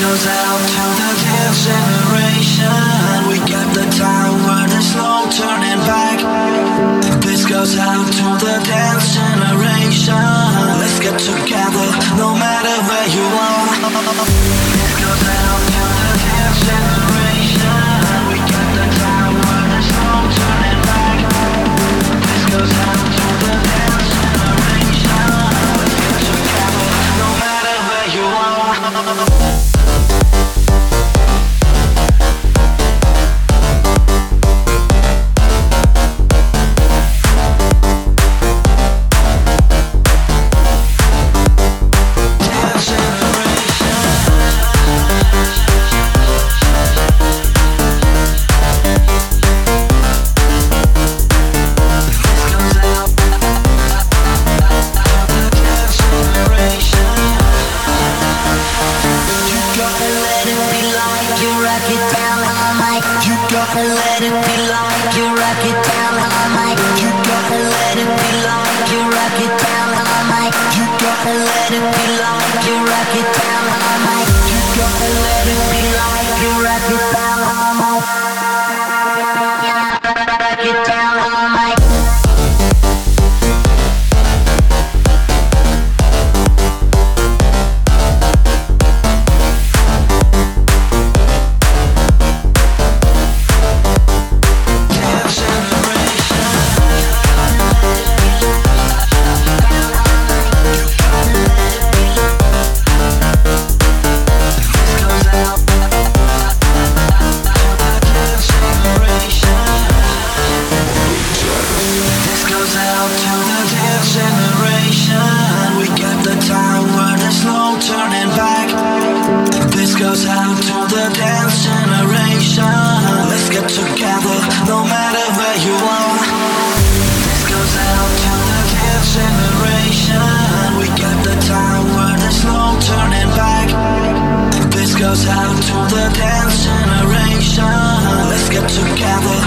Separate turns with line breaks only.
goes out to the dance generation. We got the time where there's no turning back. This goes out to the dance generation. Let's get together, no matter You
gotta let it be like you rock it down all night. You gotta let it be you rock it down. You gotta let it be
generation. We got the time where there's no turning back. This goes out to the dance generation. Let's get together, no matter where you are. This goes out to the dance generation. We got the time where there's no turning back. This goes out to the dance generation. Let's get together,